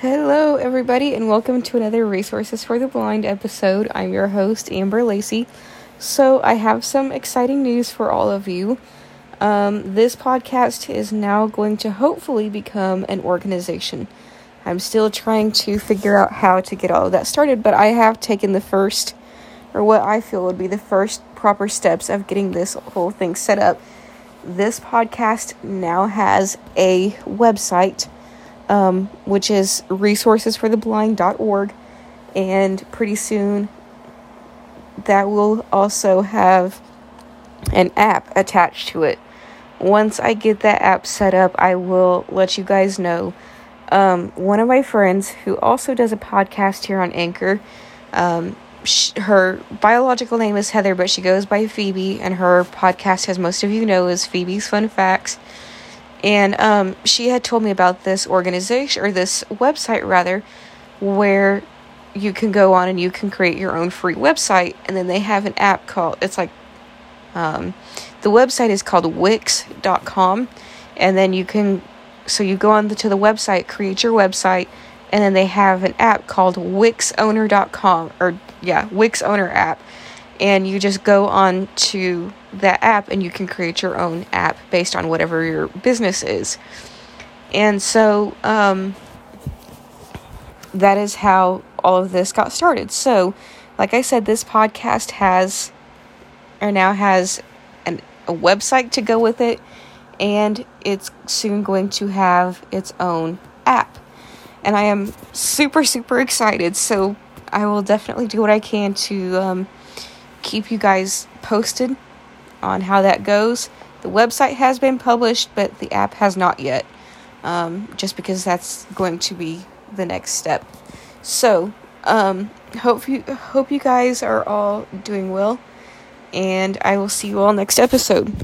Hello, everybody, and welcome to another Resources for the Blind episode. I'm your host, Amber Lacey. So, I have some exciting news for all of you. Um, this podcast is now going to hopefully become an organization. I'm still trying to figure out how to get all of that started, but I have taken the first, or what I feel would be the first proper steps of getting this whole thing set up. This podcast now has a website um, which is resourcesfortheblind.org. And pretty soon, that will also have an app attached to it. Once I get that app set up, I will let you guys know. Um, one of my friends who also does a podcast here on Anchor, um, her biological name is Heather, but she goes by Phoebe, and her podcast, as most of you know, is Phoebe's Fun Facts. And um, she had told me about this organization, or this website rather, where you can go on and you can create your own free website. And then they have an app called, it's like, um, the website is called Wix.com. And then you can, so you go on to the website, create your website, and then they have an app called WixOwner.com, or yeah, Wix Owner app. And you just go on to that app and you can create your own app based on whatever your business is. And so um, that is how all of this got started. So, like I said, this podcast has or now has an, a website to go with it, and it's soon going to have its own app. And I am super, super excited. So, I will definitely do what I can to um, keep you guys posted on how that goes. The website has been published, but the app has not yet, um, just because that's going to be the next step. So, um, hope you hope you guys are all doing well, and I will see you all next episode.